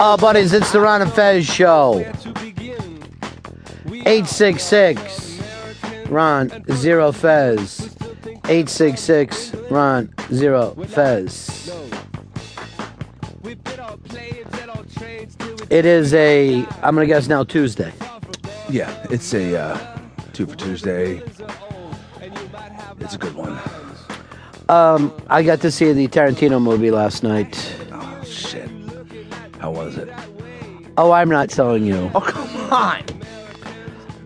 Oh, buddies, it's the Ron and Fez show. 866 Ron Zero Fez. 866 Ron Zero Fez. It is a, I'm going to guess now, Tuesday. Yeah, it's a uh, two for Tuesday. It's a good one. Um, I got to see the Tarantino movie last night. Oh shit! How was it? Oh, I'm not telling you. Oh come on!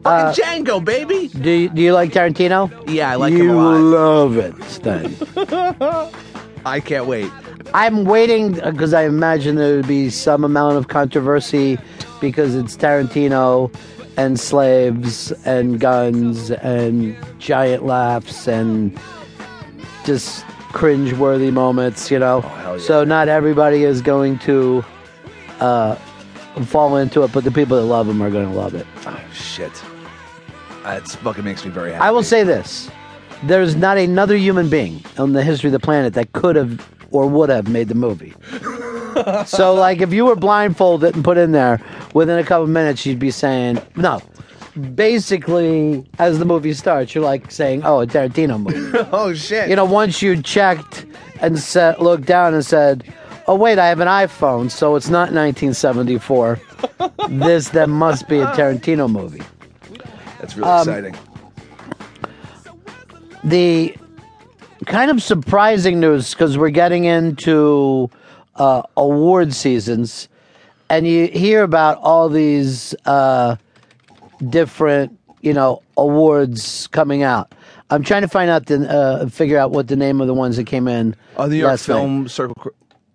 Uh, Fucking Django, baby. Do you, do you like Tarantino? Yeah, I like you him a lot. love it, Stan. I can't wait. I'm waiting because I imagine there would be some amount of controversy because it's Tarantino and slaves and guns and giant laughs and just cringe-worthy moments, you know. hell yeah. So not everybody is going to uh, fall into it, but the people that love him are going to love it. Oh shit! That fucking makes me very happy. I will say this: there's not another human being on the history of the planet that could have or would have made the movie. so, like, if you were blindfolded and put in there, within a couple minutes, you'd be saying no. Basically, as the movie starts, you're like saying, "Oh, a Tarantino movie." oh shit! you know, once you checked and said, looked down and said, "Oh, wait, I have an iPhone, so it's not 1974." this then must be a Tarantino movie. that's really um, exciting. the kind of surprising news because we're getting into uh, award seasons, and you hear about all these uh, different, you know, awards coming out. I'm trying to find out the uh, figure out what the name of the ones that came in. Oh, the New York last night. Film Circle, cr-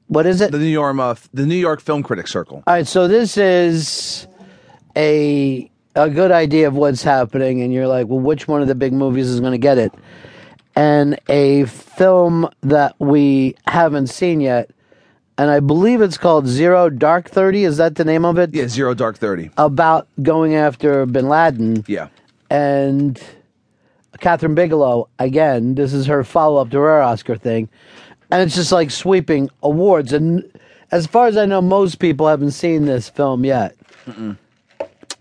What is it? the New York, uh, the New York Film Critics Circle. All right, so this is a a good idea of what's happening, and you're like, well, which one of the big movies is going to get it? And a film that we haven't seen yet, and I believe it's called Zero Dark Thirty. Is that the name of it? Yeah, Zero Dark Thirty. About going after Bin Laden Yeah. and Kathryn Bigelow again. This is her follow up to her Oscar thing, and it's just like sweeping awards. And as far as I know, most people haven't seen this film yet.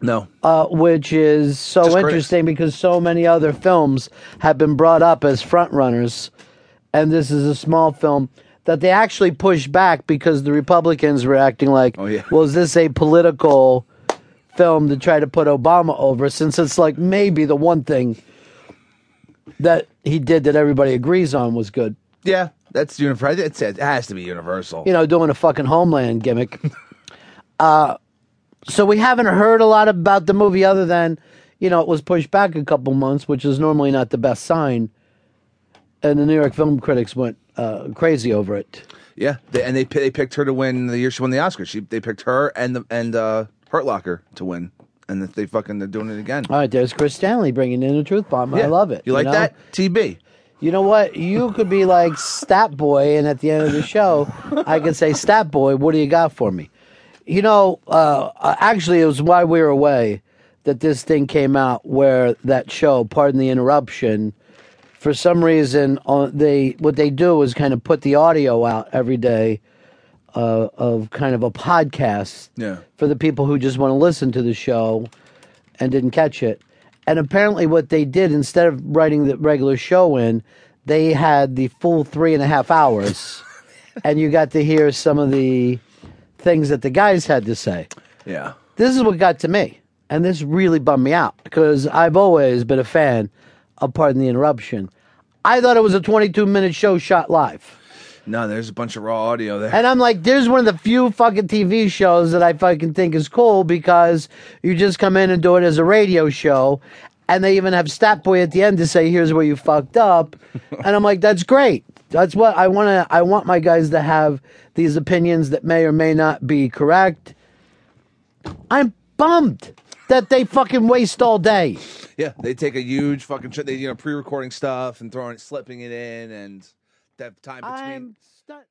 No. uh, which is so Just critics. interesting because so many other films have been brought up as front runners, and this is a small film that they actually pushed back because the Republicans were acting like, Oh, yeah. well, is this a political film to try to put Obama over? Since it's like maybe the one thing that he did that everybody agrees on was good. Yeah, that's universal. It's, it has to be universal. you know, doing a fucking Homeland gimmick. uh, so we haven't heard a lot about the movie other than, you know, it was pushed back a couple months, which is normally not the best sign. And the New York film critics went uh, crazy over it. Yeah, they, and they they picked her to win the year she won the Oscar. She they picked her and the and uh, Hurt Locker to win, and that they fucking they're doing it again. All right, there's Chris Stanley bringing in a truth bomb. I love it. You like know? that? TB. You know what? You could be like Stat Boy, and at the end of the show, I could say, Stat Boy, what do you got for me? You know, uh, uh, actually, it was while we were away that this thing came out where that show, pardon the interruption, for some reason, uh, they what they do is kind of put the audio out every day uh, of kind of a podcast Yeah. for the people who just want to listen to the show and didn't catch it. And apparently, what they did instead of writing the regular show in, they had the full three and a half hours, and you got to hear some of the things that the guys had to say. Yeah. This is what got to me, and this really bummed me out because I've always been a fan of Pardon the Interruption. I thought it was a 22 minute show shot live. No, there's a bunch of raw audio there. And I'm like, there's one of the few fucking TV shows that I fucking think is cool because you just come in and do it as a radio show. And they even have Stat Boy at the end to say, here's where you fucked up. and I'm like, that's great. That's what I want to, I want my guys to have these opinions that may or may not be correct. I'm bummed that they fucking waste all day. yeah, they take a huge fucking shit. They you know pre-recording stuff and throwing it, slipping it in, and that time between. I'm